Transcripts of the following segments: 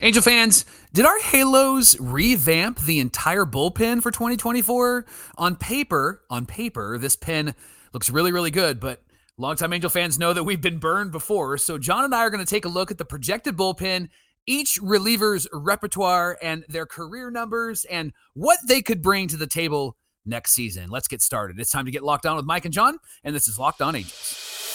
Angel fans, did our Halos revamp the entire bullpen for 2024? On paper, on paper, this pen looks really, really good, but longtime Angel fans know that we've been burned before. So John and I are going to take a look at the projected bullpen, each reliever's repertoire and their career numbers and what they could bring to the table next season. Let's get started. It's time to get locked on with Mike and John, and this is Locked On Angels.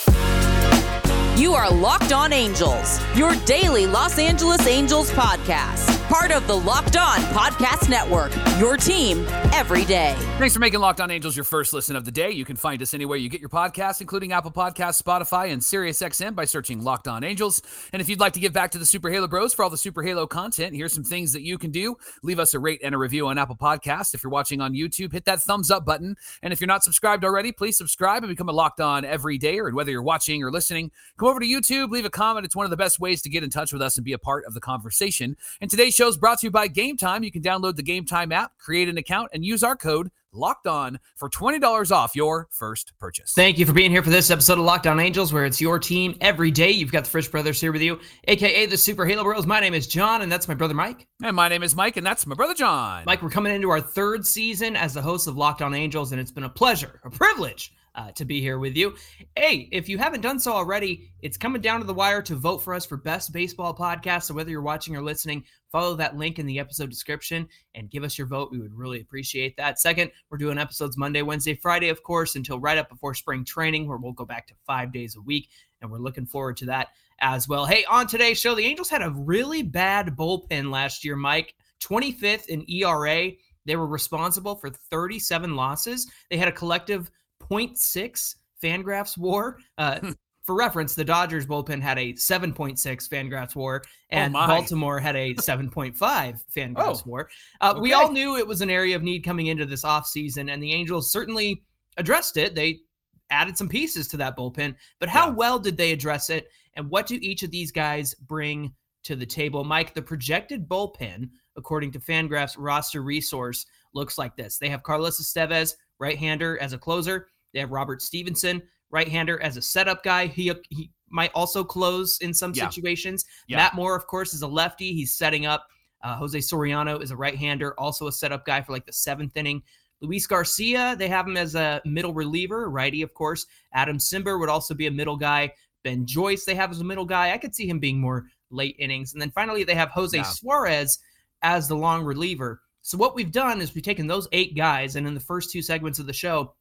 You are Locked On Angels, your daily Los Angeles Angels podcast. Part of the Locked On Podcast Network, your team every day. Thanks for making Locked On Angels your first listen of the day. You can find us anywhere you get your podcasts, including Apple Podcasts, Spotify, and SiriusXM by searching Locked On Angels. And if you'd like to give back to the Super Halo Bros for all the Super Halo content, here's some things that you can do. Leave us a rate and a review on Apple Podcasts. If you're watching on YouTube, hit that thumbs up button. And if you're not subscribed already, please subscribe and become a Locked On every day. Or whether you're watching or listening, come over to YouTube, leave a comment. It's one of the best ways to get in touch with us and be a part of the conversation. And today's show is brought to you by Game Time. You can download the Game Time app, create an account, and use our code Locked On for $20 off your first purchase. Thank you for being here for this episode of Locked On Angels, where it's your team every day. You've got the Frisch Brothers here with you, aka the Super Halo Bros. My name is John, and that's my brother Mike. And my name is Mike, and that's my brother John. Mike, we're coming into our third season as the host of Locked On Angels, and it's been a pleasure, a privilege uh, to be here with you. Hey, if you haven't done so already, it's coming down to the wire to vote for us for Best Baseball Podcast. So whether you're watching or listening, follow that link in the episode description and give us your vote. We would really appreciate that. Second, we're doing episodes Monday, Wednesday, Friday, of course, until right up before spring training, where we'll go back to five days a week. And we're looking forward to that as well. Hey, on today's show, the Angels had a really bad bullpen last year, Mike. 25th in ERA. They were responsible for 37 losses. They had a collective 0.6 Fangraphs WAR. Uh, Hmm. for reference, the Dodgers bullpen had a 7.6 Fangraphs WAR, and Oh. Baltimore had a 7.5 Fangraphs Oh, WAR. Uh, We all knew it was an area of need coming into this offseason, and the Angels certainly addressed it. They added some pieces to that bullpen, but how Yeah. well did they address it? And what do each of these guys bring to the table? Mike, the projected bullpen, according to Fangraphs roster resource, looks like this. They have Carlos Estevez, right-hander, as a closer. They have Robert Stephenson, right-hander, as a setup guy. He he might also close in some Yeah. situations. Yeah. Matt Moore, of course, is a lefty. He's setting up. Uh, Jose Soriano is a right-hander, also a setup guy for like the seventh inning. Luis Garcia, they have him as a middle reliever, righty, of course. Adam Cimber would also be a middle guy. Ben Joyce, they have as a middle guy. I could see him being more late innings. And then finally, they have Jose Yeah. Suarez as the long reliever. So what we've done is we've taken those eight guys, and in the first two segments of the show,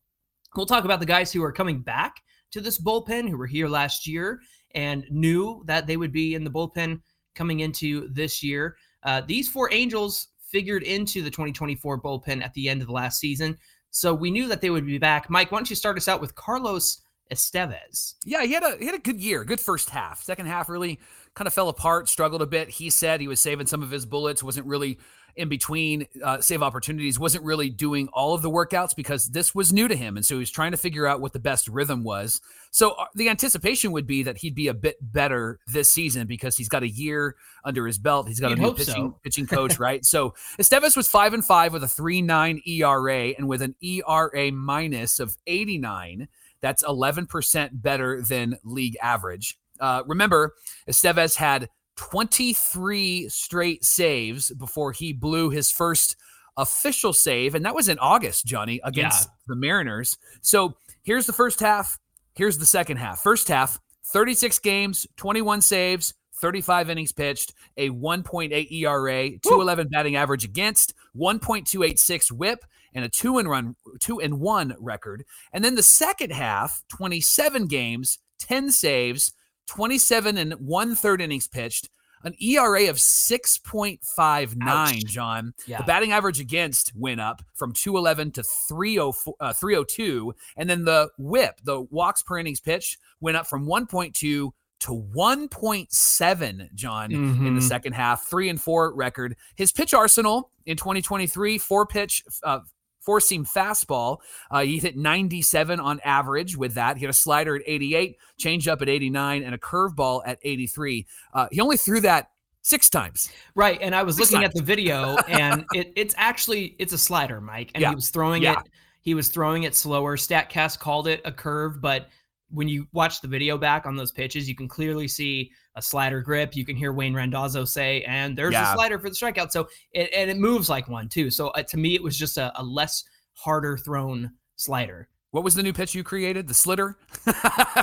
we'll talk about the guys who are coming back to this bullpen, who were here last year and knew that they would be in the bullpen coming into this year. Uh, these four Angels figured into the 2024 bullpen at the end of the last season. So we knew that they would be back. Mike, why don't you start us out with Carlos Estevez? Yeah, he had a he had a good year, good first half. Second half really kind of fell apart, struggled a bit. He said he was saving some of his bullets, wasn't really in between uh, save opportunities, wasn't really doing all of the workouts because this was new to him, and so he was trying to figure out what the best rhythm was. So uh, the anticipation would be that he'd be a bit better this season because he's got a year under his belt. He's got You'd a new pitching so. pitching coach, right? So Estevez was five and five with a three nine ERA and with an ERA minus of eighty nine. That's 11% better than league average. Uh, remember, Estevez had 23 straight saves before he blew his first official save, and that was in August, Johnny, against the Mariners. So here's the first half. Here's the second half. First half, 36 games, 21 saves, 35 innings pitched, a 1.8 ERA, 211 batting average against, 1.286 whip, and a two and run two and one record. And then the second half, 27 games, 10 saves, 27 and one third innings pitched, an ERA of 6.59, Ouch. John. Yeah. The batting average against went up from 211 to 304, uh, 302. And then the whip, the walks per innings pitched, went up from 1.2 to 1.7, John, in the Mhm. second half, three and four record. His pitch arsenal in 2023, four pitch, uh, four seam fastball. Uh, he hit 97 on average with that. He had a slider at 88, changeup at 89, and a curveball at 83. Uh, he only threw that six times. Right, and I was Six looking at the video, and it, it's actually it's a slider, Mike, and Yeah. he was throwing Yeah. it. He was throwing it slower. Statcast called it a curve, but when you watch the video back on those pitches, you can clearly see a slider grip. You can hear Wayne Randazzo say, and there's Yeah. a slider for the strikeout. So it, and it moves like one too. So uh, to me, it was just a, a less harder thrown slider. What was the new pitch you created? The slitter?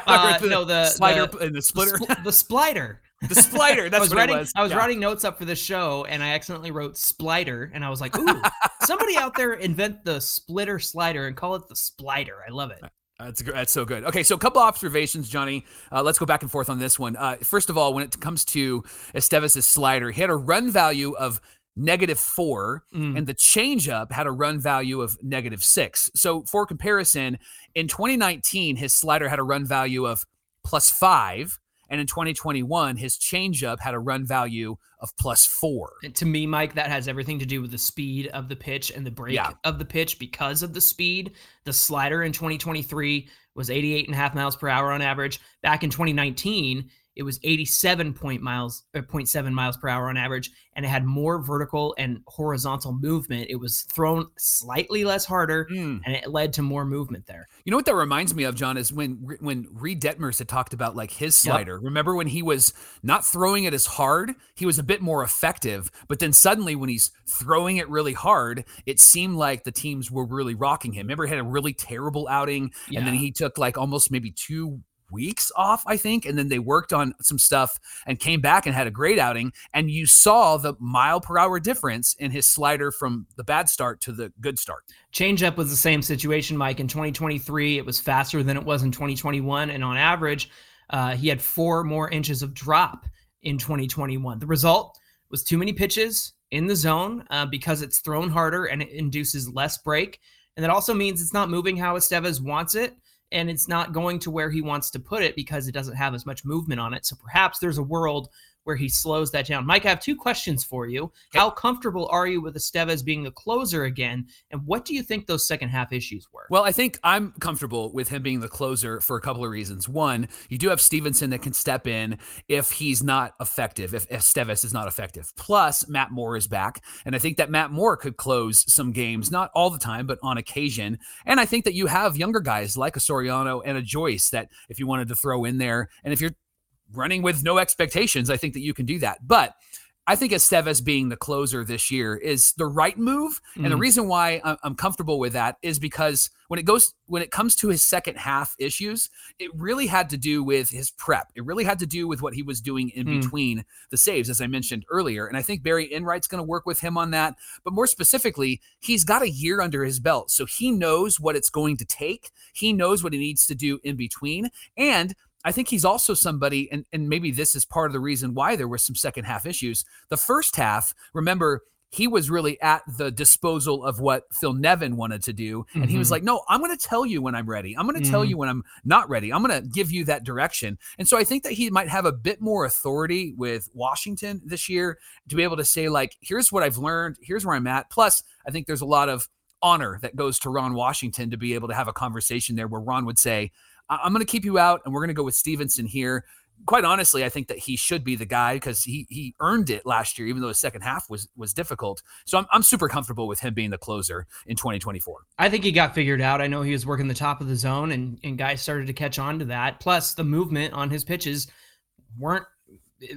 Uh, Or no, the- slider the- and the The, splitter. spl- the splider. The splitter. I That's was what writing. it was. I was Yeah. writing notes up for the show, and I accidentally wrote splitter, and I was like, "Ooh, somebody out there invent the splitter slider and call it the splider." I love it. That's that's so good. Okay, so a couple observations, Johnny. Uh, let's go back and forth on this one. Uh, first of all, when it comes to Estevez' slider, he had a run value of negative four, Mm. and the changeup had a run value of negative six. So, for comparison, in 2019, his slider had a run value of plus five, and in 2021, his changeup had a run value of plus four. And to me, Mike, that has everything to do with the speed of the pitch and the break Yeah. of the pitch because of the speed. The slider in 2023 was 88 and a half miles per hour on average. Back in 2019, it was 87 point miles, or 0.7 miles per hour on average, and it had more vertical and horizontal movement. It was thrown slightly less harder, Mm. and it led to more movement there. You know what that reminds me of, John, is when when Reid Detmers had talked about like his slider. Remember when he was not throwing it as hard, he was a bit more effective. But then suddenly, when he's throwing it really hard, it seemed like the teams were really rocking him. Remember, he had a really terrible outing, and then he took like almost maybe two weeks off, I think, and then they worked on some stuff and came back and had a great outing. And you saw the mile per hour difference in his slider from the bad start to the good start. Changeup was the same situation, Mike. In 2023, it was faster than it was in 2021. And on average, uh, he had four more inches of drop in 2021. The result was too many pitches in the zone uh, because it's thrown harder and it induces less break. And that also means it's not moving how Estevez wants it. And it's not going to where he wants to put it because it doesn't have as much movement on it. So perhaps there's a world where he slows that down. Mike, I have two questions for you. How comfortable are you with Estevez being the closer again? And what do you think those second half issues were? Well, I think I'm comfortable with him being the closer for a couple of reasons. One, you do have Stephenson that can step in if he's not effective, if Estevez is not effective. Plus, Matt Moore is back. And I think that Matt Moore could close some games, not all the time, but on occasion. And I think that you have younger guys like a Soriano and a Joyce that if you wanted to throw in there, and if you're running with no expectations, I think that you can do that. But I think Estevez being the closer this year is the right move. And the Mhm. reason why I'm comfortable with that is because when it goes when it comes to his second half issues, it really had to do with his prep. It really had to do with what he was doing in Hmm. between the saves, as I mentioned earlier. And I think Barry Enright's going to work with him on that. But more specifically, he's got a year under his belt. So he knows what it's going to take. He knows what he needs to do in between. And I think he's also somebody, and, and maybe this is part of the reason why there were some second half issues. The first half, remember, he was really at the disposal of what Phil Nevin wanted to do. And he was Mhm. like, no, I'm going to tell you when I'm ready. I'm going to tell Mhm. you when I'm not ready. I'm going to give you that direction. And so I think that he might have a bit more authority with Washington this year to be able to say, like, here's what I've learned, here's where I'm at. Plus, I think there's a lot of honor that goes to Ron Washington to be able to have a conversation there where Ron would say, I'm going to keep you out and we're going to go with Stephenson here. Quite honestly, I think that he should be the guy because he he earned it last year, even though the second half was was difficult. So I'm, I'm super comfortable with him being the closer in 2024. I think he got figured out. I know he was working the top of the zone, and and guys started to catch on to that. Plus, the movement on his pitches weren't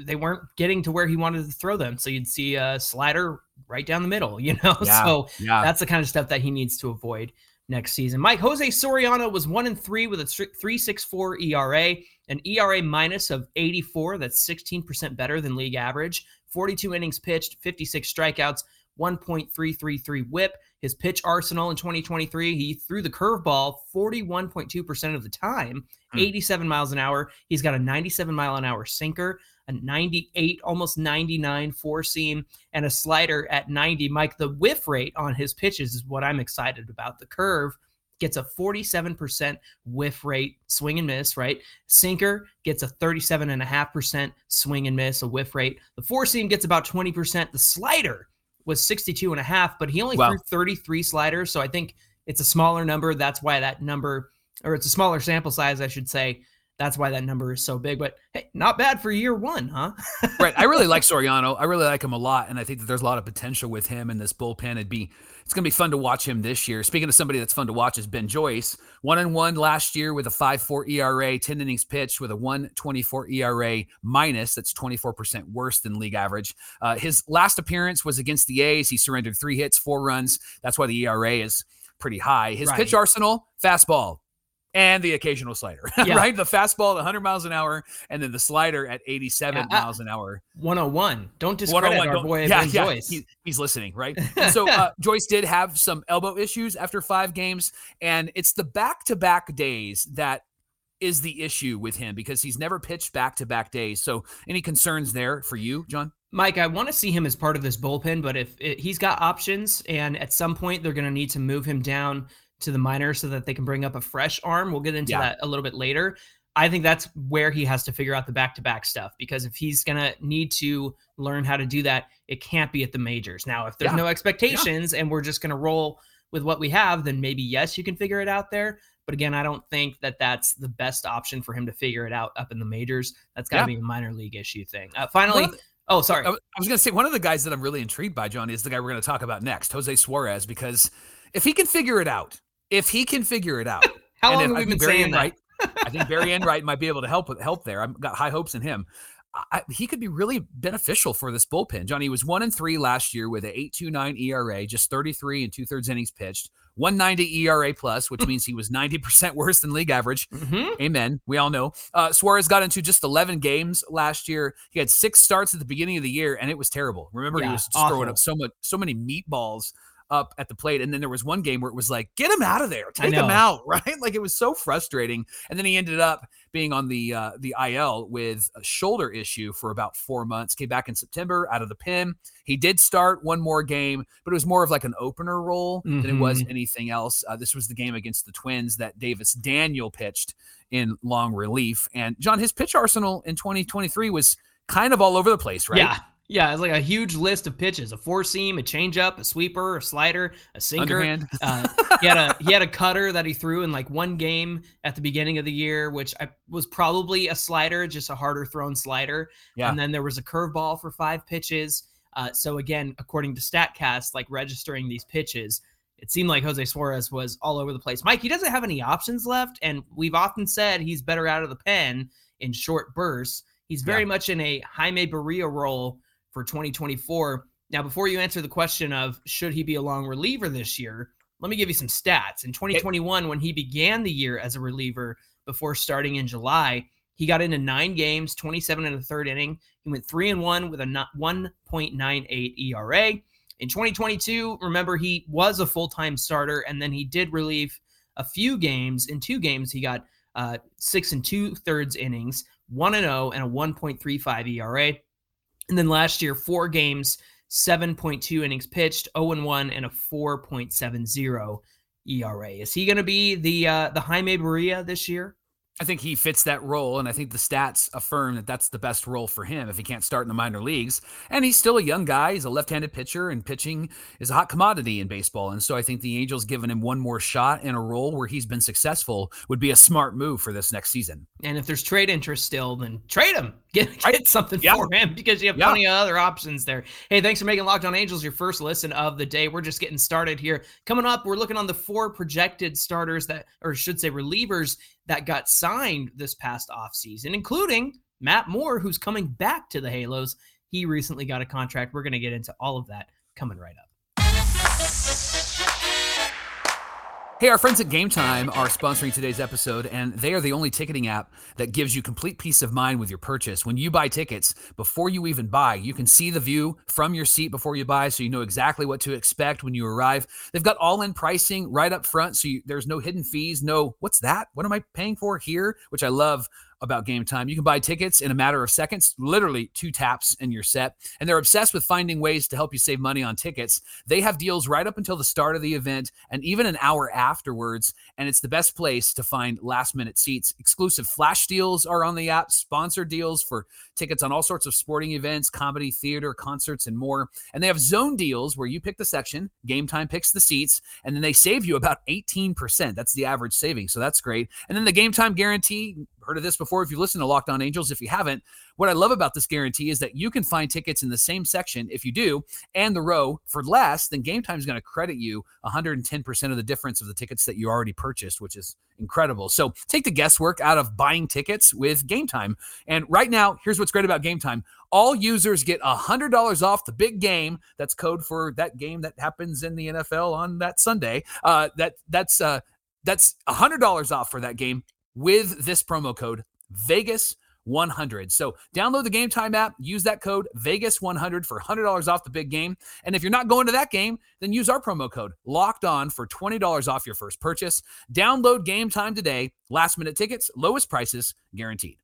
they weren't getting to where he wanted to throw them. So you'd see a slider right down the middle, you know. Yeah. So Yeah. that's the kind of stuff that he needs to avoid next season. Mike Jose Soriano was one and three with a three six four ERA, an ERA minus of 84. That's 16% better than league average. 42 innings pitched, 56 strikeouts, 1.333 whip. His pitch arsenal in 2023, he threw the curveball 41.2% of the time, Hmm. 87 miles an hour. He's got a 97 mile an hour sinker, a 98, almost 99 four seam, and a slider at 90. Mike, the whiff rate on his pitches is what I'm excited about. The curve gets a 47% whiff rate, swing and miss, right? Sinker gets a 37.5% swing and miss, a whiff rate. The four seam gets about 20%. The slider was 62 and a half, but he only Wow. threw 33 sliders. So I think it's a smaller number. That's why that number, or it's a smaller sample size, I should say. That's why that number is so big. But hey, not bad for year one, huh? right. I really like Soriano. I really like him a lot, and I think that there's a lot of potential with him in this bullpen. It'd be it's going to be fun to watch him this year. Speaking of somebody that's fun to watch is Ben Joyce, one and one last year with a five four ERA, ten innings pitched with a one twenty four ERA minus. That's twenty four percent worse than league average. Uh, his last appearance was against the A's. He surrendered three hits, four runs. That's why the ERA is pretty high. His right. pitch arsenal, fastball, and the occasional slider, yeah. right? The fastball at 100 miles an hour, and then the slider at 87 yeah, uh, miles an hour. 101. Don't discredit our boy yeah, ben yeah, Joyce. He, he's listening, right? so uh, Joyce did have some elbow issues after five games, and it's the back-to-back days that is the issue with him because he's never pitched back-to-back days. So, any concerns there for you, John? Mike, I want to see him as part of this bullpen, but if it, he's got options, and at some point they're going to need to move him down to the minor so that they can bring up a fresh arm. We'll get into yeah. that a little bit later. I think that's where he has to figure out the back to back stuff because if he's going to need to learn how to do that, it can't be at the majors. Now, if there's yeah. no expectations yeah. and we're just going to roll with what we have, then maybe yes, you can figure it out there. But again, I don't think that that's the best option for him to figure it out up in the majors. That's got to be a minor league issue thing. Uh, finally, well, oh, sorry. I was going to say one of the guys that I'm really intrigued by, John, is the guy we're going to talk about next, Jose Suarez, because if he can figure it out, if he can figure it out. How long have we been saying that? I think Barry Enright might be able to help with help there. I've got high hopes in him. I, he could be really beneficial for this bullpen. Johnny was one and three last year with an 8.29 ERA, just 33 and two thirds innings pitched, 190 ERA plus, which means he was 90% worse than league average. Mm-hmm. Amen. We all know. Uh, Suarez got into just 11 games last year. He had six starts at the beginning of the year, and it was terrible. Remember, yeah, he was just awful. throwing up so much, so many meatballs up at the plate. And then there was one game where it was like, get him out of there, take him out, right? Like it was so frustrating. And then he ended up being on the uh, the IL with a shoulder issue for about four months. Came back in September out of the pen. He did start one more game, but it was more of like an opener role mm-hmm. than it was mm-hmm. anything else. Uh, this was the game against the Twins that Davis Daniel pitched in long relief. And John, his pitch arsenal in 2023 was kind of all over the place, right? Yeah. Yeah, it's like a huge list of pitches: a four seam, a changeup, a sweeper, a slider, a sinker. Uh, he had a he had a cutter that he threw in like one game at the beginning of the year, which I, was probably a slider, just a harder thrown slider. Yeah. And then there was a curveball for five pitches. Uh, so again, according to Statcast, like registering these pitches, it seemed like Jose Suarez was all over the place. Mike, he doesn't have any options left, and we've often said he's better out of the pen in short bursts. He's very yeah. much in a Jaime Barria role for 2024. Now, before you answer the question of should he be a long reliever this year, let me give you some stats. In 2021, when he began the year as a reliever before starting in July, he got into nine games, 27 and a third inning. He went three and one with a 1.98 ERA. In 2022, remember, he was a full time starter and then he did relieve a few games. In two games, he got uh, six and two thirds innings, 1 and 0, and a 1.35 ERA. And then last year, four games, 7.2 innings pitched, 0 1, and a 4.70 ERA. Is he going to be the uh, the Jaime Barria this year? I think he fits that role, and I think the stats affirm that that's the best role for him if he can't start in the minor leagues. And he's still a young guy. He's a left-handed pitcher, and pitching is a hot commodity in baseball. And so I think the Angels giving him one more shot in a role where he's been successful would be a smart move for this next season. And if there's trade interest still, then trade him. Get, get something yeah. for him because you have yeah. plenty of other options there. Hey, thanks for making Locked On Angels your first listen of the day. We're just getting started here. Coming up, we're looking on the four projected starters that, or should say relievers that got signed this past offseason, including Matt Moore, who's coming back to the Halos. He recently got a contract. We're going to get into all of that coming right up. Hey, our friends at Game Time are sponsoring today's episode, and they are the only ticketing app that gives you complete peace of mind with your purchase. When you buy tickets, before you even buy, you can see the view from your seat before you buy, so you know exactly what to expect when you arrive. They've got all in pricing right up front, so you, there's no hidden fees, no, what's that? What am I paying for here? Which I love about game time. You can buy tickets in a matter of seconds, literally two taps and you're set. And they're obsessed with finding ways to help you save money on tickets. They have deals right up until the start of the event and even an hour afterwards. And it's the best place to find last minute seats. Exclusive flash deals are on the app, sponsored deals for tickets on all sorts of sporting events, comedy, theater, concerts, and more. And they have zone deals where you pick the section, game time picks the seats, and then they save you about 18%. That's the average saving. So that's great. And then the game time guarantee heard of this before if you listen to Locked On Angels. If you haven't, what I love about this guarantee is that you can find tickets in the same section if you do, and the row for less, then Game Time is going to credit you 110% of the difference of the tickets that you already purchased, which is incredible. So take the guesswork out of buying tickets with Game Time. And right now, here's what's great about Game Time all users get $100 off the big game. That's code for that game that happens in the NFL on that Sunday. Uh, that that's uh, that's $100 off for that game with this promo code Vegas 100. So download the Game Time app, use that code Vegas 100 for $100 off the big game. And if you're not going to that game, then use our promo code Locked On for $20 off your first purchase. Download Game Time today. Last minute tickets, lowest prices guaranteed.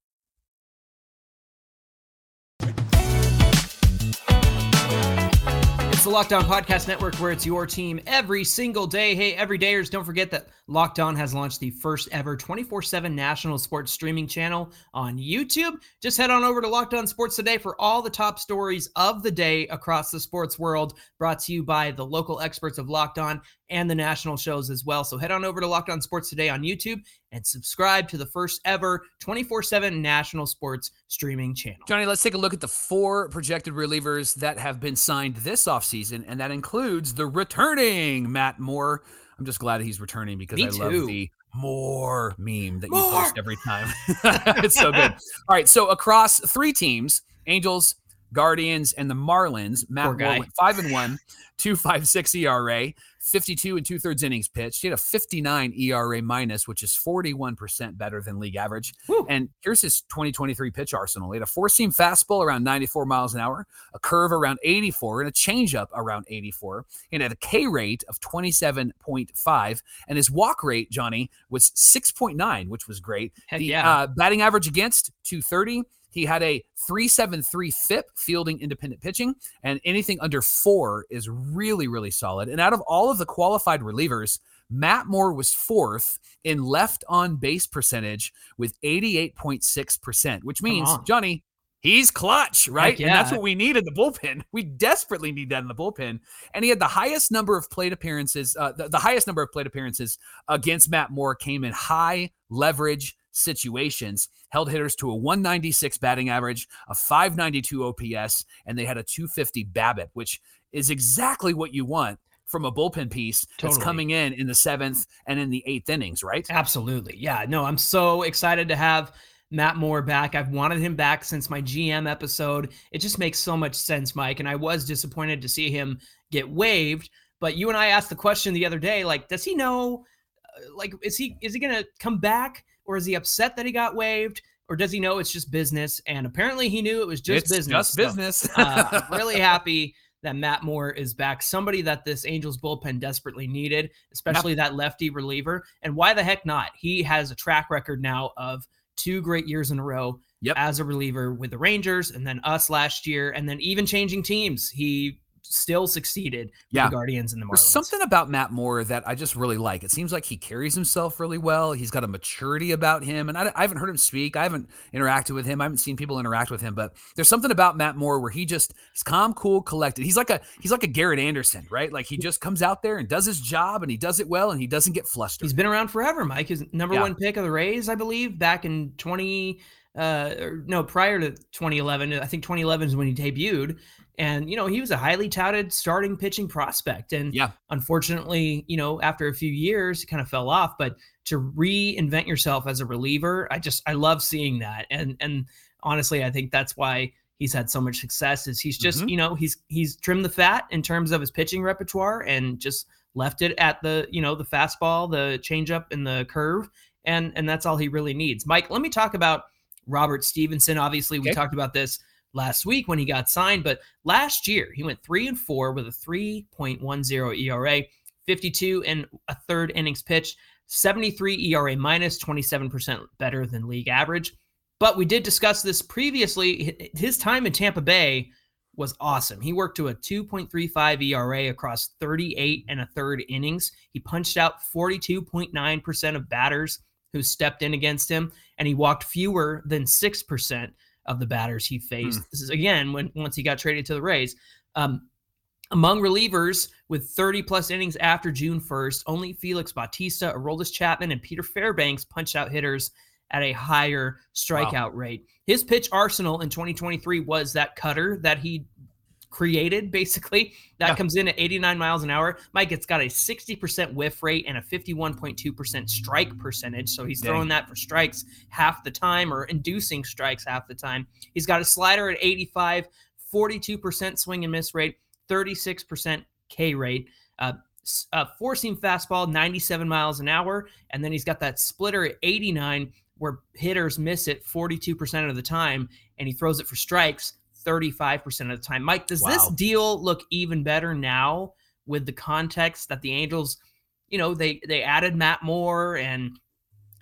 The Locked On Podcast Network where it's your team every single day. Hey, everydayers, don't forget that Locked On has launched the first ever 24 7 national sports streaming channel on YouTube. Just head on over to Locked On Sports Today for all the top stories of the day across the sports world, brought to you by the local experts of Locked On and the national shows as well. So head on over to Locked On Sports Today on YouTube and subscribe to the first ever 24 7 national sports streaming channel. Johnny, let's take a look at the four projected relievers that have been signed this offseason, and that includes the returning Matt Moore. I'm just glad he's returning because Me I too. love the more meme that you post every time. it's so good. All right, so across three teams, Angels, Guardians, and the Marlins, Matt Moore went five and one, two five six ERA, 52 and two thirds innings pitched. He had a 59 ERA minus, which is 41% better than league average. Whew. And here's his 2023 pitch arsenal. He had a four seam fastball around 94 miles an hour, a curve around 84, and a changeup around 84. And had a K rate of 27.5. And his walk rate, Johnny, was 6.9, which was great. Heck the yeah. uh, batting average against 230. He had a 373 FIP fielding independent pitching, and anything under four is really, really solid. And out of all of the qualified relievers, Matt Moore was fourth in left on base percentage with 88.6%, which means. Johnny, he's clutch, right? And that's what we need in the bullpen. We desperately need that in the bullpen. And he had the highest number of plate appearances, uh, the, the highest number of plate appearances against Matt Moore came in high leverage situations, held hitters to a 196 batting average, a 592 OPS, and they had a 250 BABIP, which is exactly what you want from a bullpen piece that's coming in in the seventh and in the eighth innings, right? Absolutely. Yeah. No, I'm so excited to have Matt Moore back. I've wanted him back since my GM episode. It just makes so much sense, Mike. And I was disappointed to see him get waived. But you and I asked the question the other day like, does he know? uh, Like, is he is he going to come back or is he upset that he got waived? Or does he know it's just business? And apparently he knew it was just it's business. just So, business. uh, I'm really happy that Matt Moore is back. Somebody that this Angels bullpen desperately needed, especially that lefty reliever. And why the heck not? He has a track record now of two great years in a row Yep. as a reliever with the Rangers and then us last year. And then even changing teams, he still succeeded Yeah. the Guardians and the Marlins. There's something about Matt Moore that I just really like. It seems like he carries himself really well. He's got a maturity about him, and I, I haven't heard him speak. I haven't interacted with him. I haven't seen people interact with him, but there's something about Matt Moore where he just he's calm, cool, collected. He's like a he's like a Garrett Anderson, right? Like he just comes out there and does his job, and he does it well, and he doesn't get flustered. He's been around forever, Mike. His number Yeah. one pick of the Rays, I believe, back in 20 uh no, prior to 2011. I think 2011 is when he debuted. And you know, he was a highly touted starting pitching prospect. And Yeah. unfortunately, you know, after a few years, he kind of fell off. But to reinvent yourself as a reliever, I just I love seeing that. And and honestly, I think that's why he's had so much success is he's just, Mhm. you know, he's he's trimmed the fat in terms of his pitching repertoire and just left it at the, you know, the fastball, the changeup and the curve. And and that's all he really needs. Mike, let me talk about Robert Stephenson. Obviously, we talked about this last week when he got signed, but last year he went three and four with a 3.10 ERA, 52 and a third innings pitched, 73 ERA minus, 27% better than league average. But we did discuss this previously. His time in Tampa Bay was awesome. He worked to a 2.35 ERA across 38 and a third innings. He punched out 42.9% of batters who stepped in against him, and he walked fewer than 6% of the batters he faced. This is again when once he got traded to the Rays. Um, among relievers with 30 plus innings after June 1st, only Felix Bautista, Aroldis Chapman, and Peter Fairbanks punched out hitters at a higher strikeout wow. rate. His pitch arsenal in 2023 was that cutter that he created basically that yeah. comes in at 89 miles an hour mike it's got a 60% whiff rate and a 51.2% strike percentage so he's Dang. throwing that for strikes half the time or inducing strikes half the time he's got a slider at 85 42% swing and miss rate 36% k rate uh, uh, four seam fastball 97 miles an hour and then he's got that splitter at 89 where hitters miss it 42% of the time and he throws it for strikes 35% of the time. Mike, does wow. this deal look even better now with the context that the Angels, you know, they they added Matt Moore and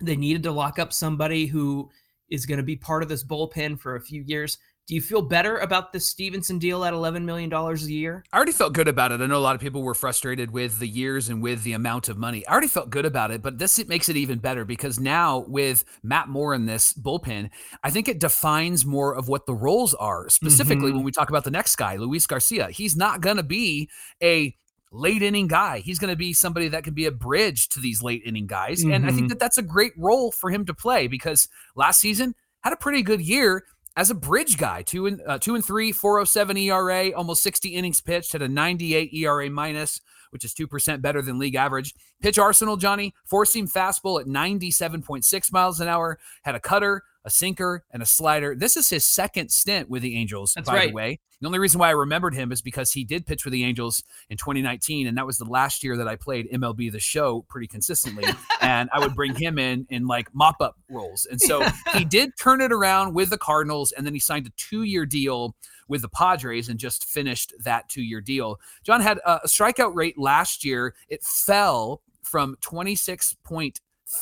they needed to lock up somebody who is going to be part of this bullpen for a few years. Do you feel better about the Stephenson deal at $11 million a year? I already felt good about it. I know a lot of people were frustrated with the years and with the amount of money. I already felt good about it, but this it makes it even better because now with Matt Moore in this bullpen, I think it defines more of what the roles are. Specifically, mm-hmm. when we talk about the next guy, Luis Garcia, he's not going to be a late inning guy. He's going to be somebody that can be a bridge to these late inning guys. Mm-hmm. And I think mm-hmm. that that's a great role for him to play because last season had a pretty good year as a bridge guy, two and uh, two and three, 407 ERA, almost 60 innings pitched, had a 98 ERA minus, which is two percent better than league average. Pitch arsenal, Johnny, four seam fastball at 97.6 miles an hour, had a cutter, a sinker, and a slider. This is his second stint with the Angels, That's by right. the way. The only reason why I remembered him is because he did pitch for the Angels in 2019, and that was the last year that I played MLB The Show pretty consistently. and I would bring him in in like mop up roles. And so he did turn it around with the Cardinals, and then he signed a two year deal with the Padres and just finished that two year deal. John had a strikeout rate last year, it fell from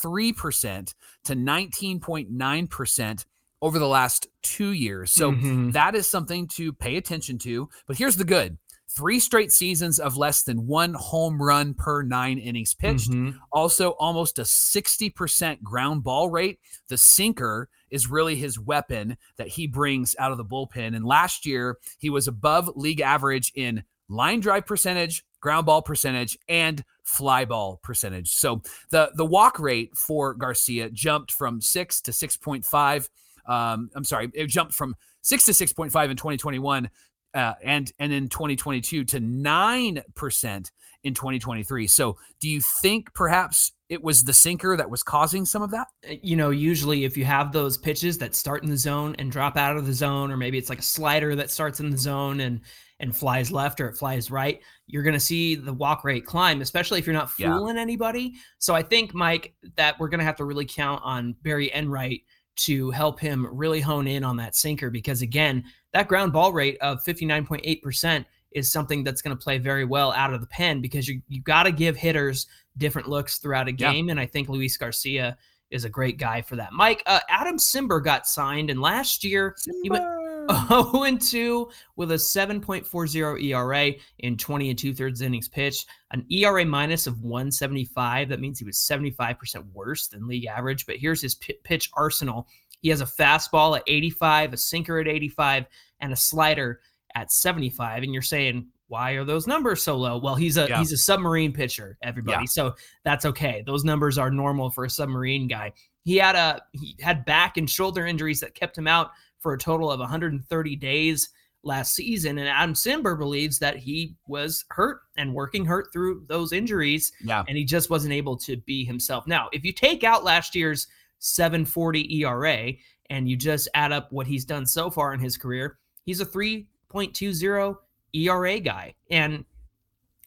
26.3% to 19.9% over the last two years. So mm-hmm. that is something to pay attention to. But here's the good three straight seasons of less than one home run per nine innings pitched. Mm-hmm. Also, almost a 60% ground ball rate. The sinker is really his weapon that he brings out of the bullpen. And last year, he was above league average in line drive percentage, ground ball percentage, and fly ball percentage. So the the walk rate for Garcia jumped from six to six point five. Um, I'm sorry, it jumped from six to six point five in 2021, uh, and and in 2022 to nine percent in 2023. So, do you think perhaps it was the sinker that was causing some of that? Uh, you know, usually if you have those pitches that start in the zone and drop out of the zone, or maybe it's like a slider that starts in the zone and and flies left or it flies right, you're going to see the walk rate climb, especially if you're not fooling yeah. anybody. So I think, Mike, that we're going to have to really count on Barry Enright to help him really hone in on that sinker because again, that ground ball rate of 59.8% is something that's going to play very well out of the pen because you you got to give hitters different looks throughout a game yeah. and I think Luis Garcia is a great guy for that. Mike, uh, Adam Cimber got signed and last year Cimber. He 0 and 2 with a 7.40 ERA in 20 and two thirds innings pitched, an ERA minus of 175. That means he was 75% worse than league average. But here's his p- pitch arsenal. He has a fastball at 85, a sinker at 85, and a slider at 75. And you're saying, why are those numbers so low? Well, he's a yeah. he's a submarine pitcher, everybody. Yeah. So that's okay. Those numbers are normal for a submarine guy. He had a he had back and shoulder injuries that kept him out for a total of 130 days last season. And Adam Cimber believes that he was hurt and working hurt through those injuries. Yeah. And he just wasn't able to be himself. Now, if you take out last year's 740 ERA and you just add up what he's done so far in his career, he's a 3.20 ERA guy. And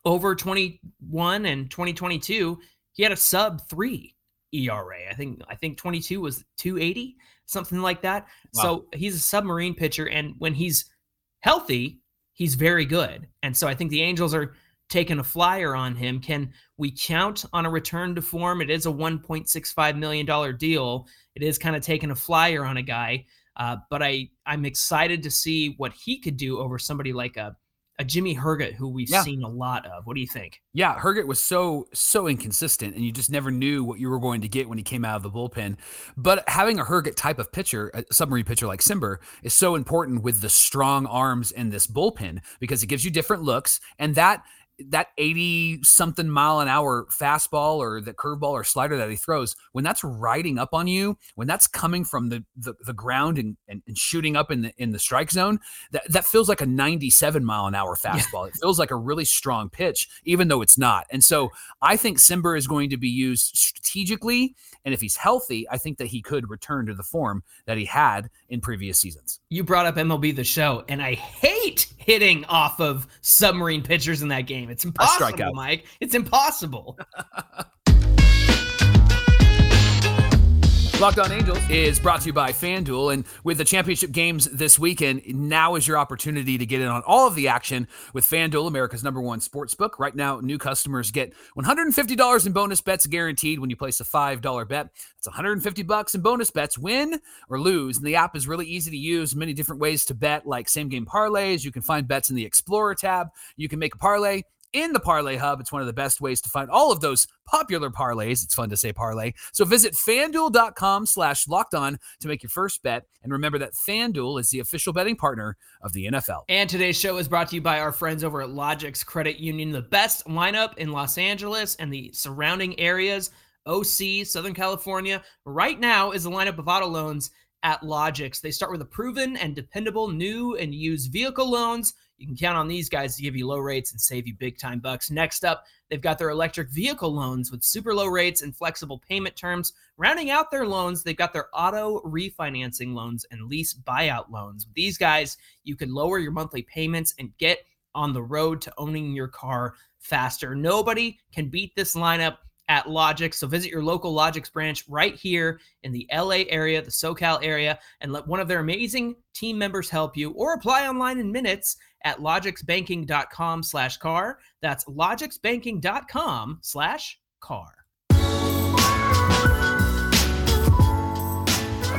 over 21 and 2022, he had a sub three ERA. I think I think 22 was 280 something like that. Wow. So he's a submarine pitcher, and when he's healthy, he's very good. And so I think the Angels are taking a flyer on him. Can we count on a return to form? It is a $1.65 million deal. It is kind of taking a flyer on a guy. Uh, but I, I'm excited to see what he could do over somebody like a a Jimmy Herget who we've yeah. seen a lot of. What do you think? Yeah, Herget was so so inconsistent, and you just never knew what you were going to get when he came out of the bullpen. But having a Herget type of pitcher, a submarine pitcher like Cimber, is so important with the strong arms in this bullpen because it gives you different looks, and that that 80 something mile an hour fastball or the curveball or slider that he throws, when that's riding up on you, when that's coming from the the, the ground and, and, and, shooting up in the in the strike zone, that, that feels like a 97 mile an hour fastball. It feels like a really strong pitch, even though it's not. And so I think Cimber is going to be used strategically. And if he's healthy, I think that he could return to the form that he had in previous seasons. You brought up MLB the show, and I hate hitting off of submarine pitchers in that game. It's impossible, Mike. It's impossible. Locked On Angels is brought to you by FanDuel. And with the championship games this weekend, now is your opportunity to get in on all of the action with FanDuel, America's number one sports book. Right now, new customers get $150 in bonus bets guaranteed when you place a $5 bet. It's 150 bucks in bonus bets, win or lose. And the app is really easy to use, many different ways to bet, like same game parlays. You can find bets in the Explorer tab. You can make a parlay in the Parlay Hub. It's one of the best ways to find all of those popular parlays. It's fun to say parlay. So visit fanduel.com slash locked on to make your first bet. And remember that FanDuel is the official betting partner of the NFL. And today's show is brought to you by our friends over at Logix Credit Union, the best lineup in Los Angeles and the surrounding areas. OC, Southern California. Right now is the lineup of auto loans at Logix. They start with a proven and dependable new and used vehicle loans you can count on these guys to give you low rates and save you big time bucks. Next up, they've got their electric vehicle loans with super low rates and flexible payment terms. Rounding out their loans, they've got their auto refinancing loans and lease buyout loans. With these guys, you can lower your monthly payments and get on the road to owning your car faster. Nobody can beat this lineup at Logix. So visit your local Logix branch right here in the LA area, the SoCal area, and let one of their amazing team members help you or apply online in minutes at logixbanking.com slash car. That's logixbanking.com slash car.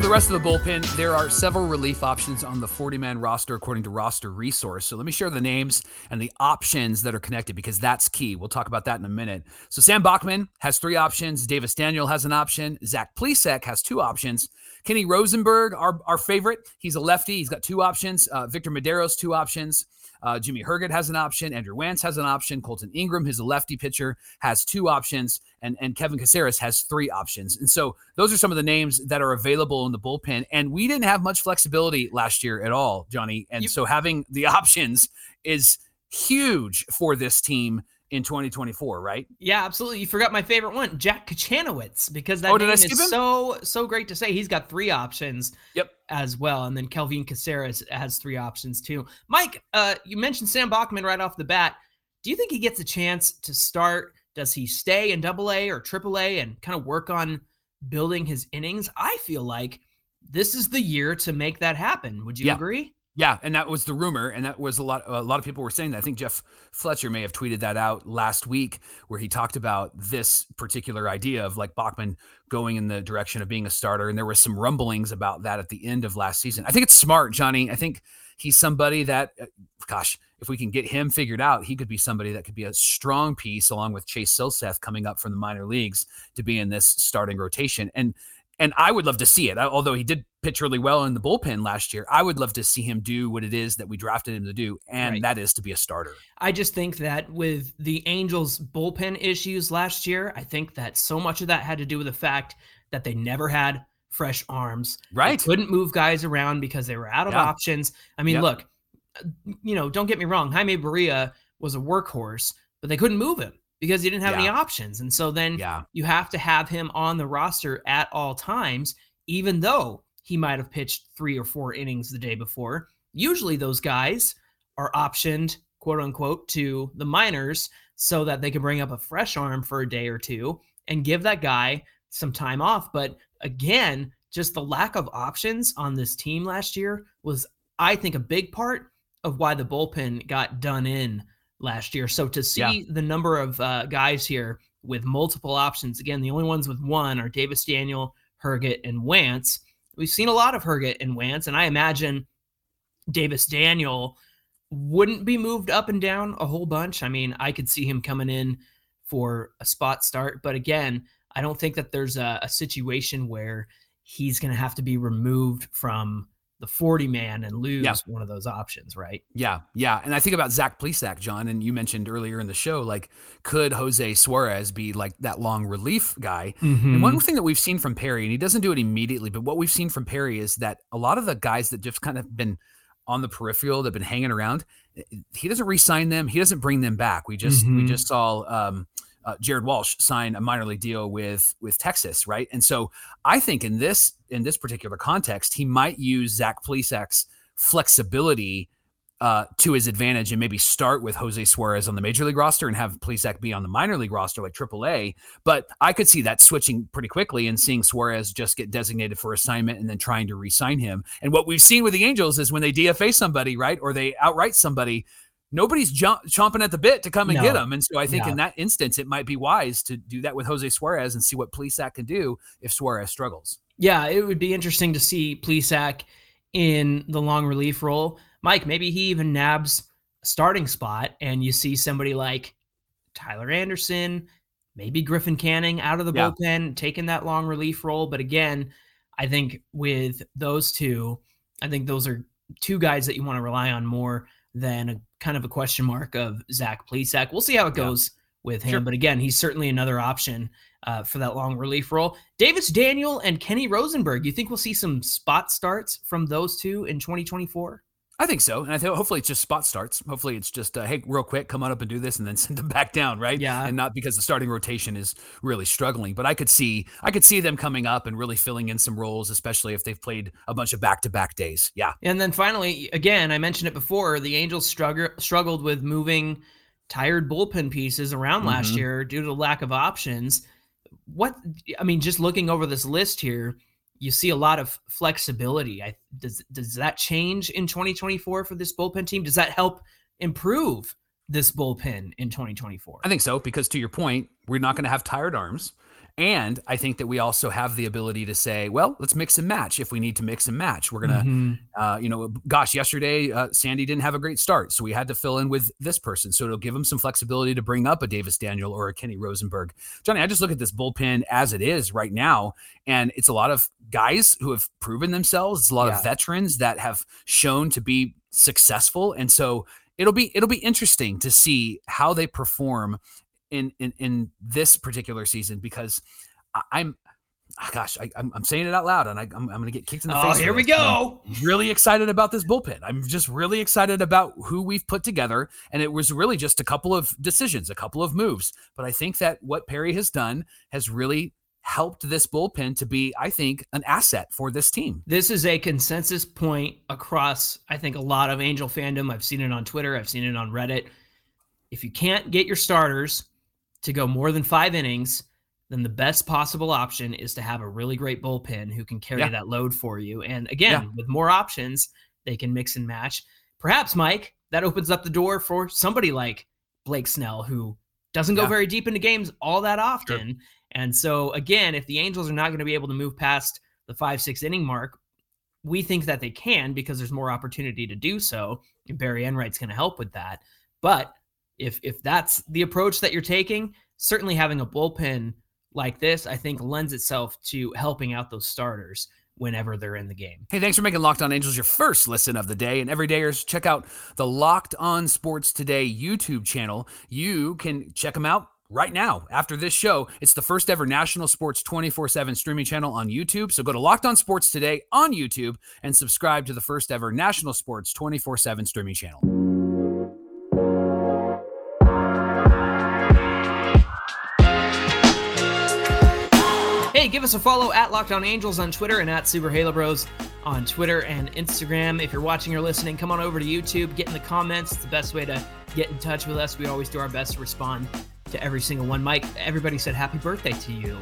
the rest of the bullpen, there are several relief options on the 40 man roster according to Roster Resource. So let me share the names and the options that are connected because that's key. We'll talk about that in a minute. So Sam Bachman has three options. Davis Daniel has an option. Zach Plesac has two options. Kenny Rosenberg, our, our favorite, he's a lefty. He's got two options. Uh, Victor Mederos two options. Uh, Jimmy Herget has an option. Andrew Wantz has an option. Kolton Ingram, who's a lefty pitcher, has two options. And, and Kelvin Caceres has three options. And so those are some of the names that are available in the bullpen. And we didn't have much flexibility last year at all, Johnny. And you, so having the options is huge for this team in 2024, right? Yeah, absolutely. You forgot my favorite one, Jack Kochanowicz, because that oh, name is so so great to say. He's got three options. Yep. As well, and then Kelvin Caceres has three options too. Mike, uh, you mentioned Sam Bachman right off the bat. Do you think he gets a chance to start? Does he stay in Double A or Triple A and kind of work on building his innings? I feel like this is the year to make that happen. Would you yeah. agree? Yeah, and that was the rumor, and that was a lot. A lot of people were saying that. I think Jeff Fletcher may have tweeted that out last week, where he talked about this particular idea of like Bachman going in the direction of being a starter, and there was some rumblings about that at the end of last season. I think it's smart, Johnny. I think he's somebody that, uh, gosh, if we can get him figured out, he could be somebody that could be a strong piece along with Chase Silseth coming up from the minor leagues to be in this starting rotation. And and I would love to see it. Although he did pitch really well in the bullpen last year, I would love to see him do what it is that we drafted him to do, and right. that is to be a starter. I just think that with the Angels' bullpen issues last year, I think that so much of that had to do with the fact that they never had fresh arms. Right. They couldn't move guys around because they were out of yeah. options. I mean, look, you know, don't get me wrong, Jaime Barria was a workhorse, but they couldn't move him because he didn't have yeah. any options. And so then yeah. you have to have him on the roster at all times, even though he might have pitched three or four innings the day before. Usually those guys are optioned, quote unquote, to the minors so that they can bring up a fresh arm for a day or two and give that guy some time off. But again, just the lack of options on this team last year was, I think, a big part of why the bullpen got done in last year. So to see yeah. the number of uh, guys here with multiple options, again, the only ones with one are Davis Daniel, Herget, and Wantz. We've seen a lot of Herget and Wantz, and I imagine Davis Daniel wouldn't be moved up and down a whole bunch. I mean, I could see him coming in for a spot start, but again, I don't think that there's a, a situation where he's going to have to be removed from the 40 man and lose yeah. one of those options, right? Yeah, yeah. And I think about Zach Plesac, John, and you mentioned earlier in the show, like, could Jose Suarez be like that long relief guy? Mm-hmm. And one thing that we've seen from Perry, and he doesn't do it immediately, but what we've seen from Perry is that a lot of the guys that just kind of been on the peripheral, that have been hanging around, he doesn't re-sign them. He doesn't bring them back. We just mm-hmm. we just saw um, uh, Jared Walsh sign a minor league deal with with Texas, right? And so I think in this in this particular context, he might use Zach Plesac's flexibility uh, to his advantage and maybe start with Jose Suarez on the major league roster and have Plesac be on the minor league roster like AAA. But I could see that switching pretty quickly and seeing Suarez just get designated for assignment and then trying to re-sign him. And what we've seen with the Angels is when they DFA somebody, right, or they outright somebody, nobody's jump, chomping at the bit to come and no. get him. And so I think no. in that instance, it might be wise to do that with Jose Suarez and see what Plesac can do if Suarez struggles. Yeah, it would be interesting to see Plesac in the long relief role. Mike, maybe he even nabs a starting spot and you see somebody like Tyler Anderson, maybe Griffin Canning out of the yeah. bullpen, taking that long relief role. But again, I think with those two, I think those are two guys that you want to rely on more than a kind of a question mark of Zach Plesac. We'll see how it goes yeah. with him. Sure. But again, he's certainly another option uh, for that long relief role. Davis Daniel and Kenny Rosenberg. You think we'll see some spot starts from those two in 2024? I think so, and I think hopefully it's just spot starts. Hopefully it's just uh, hey, real quick, come on up and do this, and then send them back down, right? Yeah, and not because the starting rotation is really struggling. But I could see, I could see them coming up and really filling in some roles, especially if they've played a bunch of back-to-back days. Yeah, and then finally, again, I mentioned it before, the Angels struggled struggled with moving tired bullpen pieces around mm-hmm. last year due to lack of options. What I mean, just looking over this list here you see a lot of flexibility. I, does does that change in 2024 for this bullpen team? Does that help improve this bullpen in 2024? I think so because to your point, we're not going to have tired arms. And I think that we also have the ability to say, well, let's mix and match if we need to mix and match. We're gonna, mm-hmm. uh, you know, gosh, yesterday uh, Sandy didn't have a great start, so we had to fill in with this person. So it'll give him some flexibility to bring up a Davis Daniel or a Kenny Rosenberg. Johnny, I just look at this bullpen as it is right now, and it's a lot of guys who have proven themselves. It's a lot yeah. of veterans that have shown to be successful, and so it'll be it'll be interesting to see how they perform in in in this particular season because I, am oh ah, gosh, I, am saying it out loud, and I, am going to get kicked in the oh, face. Oh, here we go. I'm really excited about this bullpen. I'm just really excited about who we've put together, and it was really just a couple of decisions, a couple of moves. But I think that what Perry has done has really helped this bullpen to be, I think, an asset for this team. This is a consensus point across, I think, a lot of Angel fandom. I've seen it on Twitter. I've seen it on Reddit. If you can't get your starters to go more than five innings, then the best possible option is to have a really great bullpen who can carry yeah. that load for you. And again, yeah. with more options, they can mix and match. Perhaps, Mike, that opens up the door for somebody like Blake Snell, who doesn't go yeah. very deep into games all that often. Sure. And so, again, if the Angels are not going to be able to move past the five, six inning mark, we think that they can because there's more opportunity to do so. And Barry Enright's going to help with that. But if if that's the approach that you're taking, certainly having a bullpen like this, I think lends itself to helping out those starters whenever they're in the game. Hey, thanks for making Locked On Angels your first listen of the day. And every dayers, check out the Locked On Sports Today YouTube channel. You can check them out right now after this show. It's the first ever national sports 24 7 streaming channel on YouTube. So go to Locked On Sports Today on YouTube and subscribe to the first ever national sports 24 7 streaming channel. Give us a follow at Locked On Angels on Twitter and at Super Halo Bros on Twitter and Instagram. If you're watching or listening, come on over to YouTube, get in the comments. It's the best way to get in touch with us. We always do our best to respond to every single one. Mike, everybody said happy birthday to you.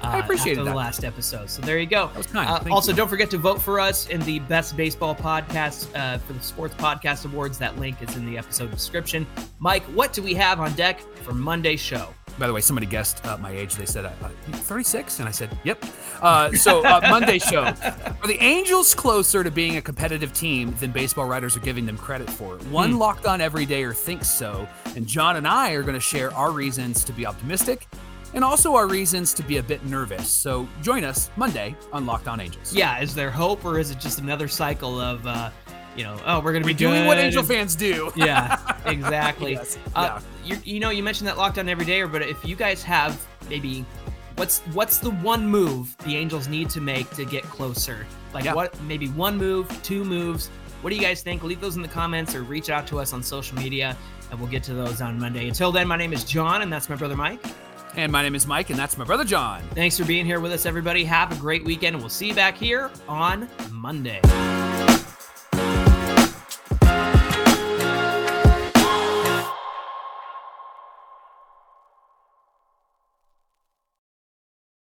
Uh, I appreciate the that. last episode. So there you go. That was kind. Uh, also, you. don't forget to vote for us in the Best Baseball Podcast uh, for the Sports Podcast Awards. That link is in the episode description. Mike, what do we have on deck for Monday's show? By the way, somebody guessed uh, my age. They said uh, 36, and I said, "Yep." Uh, so uh, Monday show are the Angels closer to being a competitive team than baseball writers are giving them credit for? One hmm. locked on everydayer thinks so, and John and I are going to share our reasons to be optimistic and also our reasons to be a bit nervous. So join us Monday on Locked On Angels. Yeah, is there hope or is it just another cycle of, uh, you know, oh, we're going to be doing what Angel and- fans do. Yeah, exactly. Yes, Uh, you, you know, you mentioned that Locked On every day, but if you guys have maybe what's what's the one move the Angels need to make to get closer? Like Yeah. what maybe one move, two moves. What do you guys think? Leave those in the comments or reach out to us on social media and we'll get to those on Monday. Until then, my name is John and that's my brother Mike. And my name is Mike, and that's my brother John. Thanks for being here with us, everybody. Have a great weekend and we'll see you back here on Monday.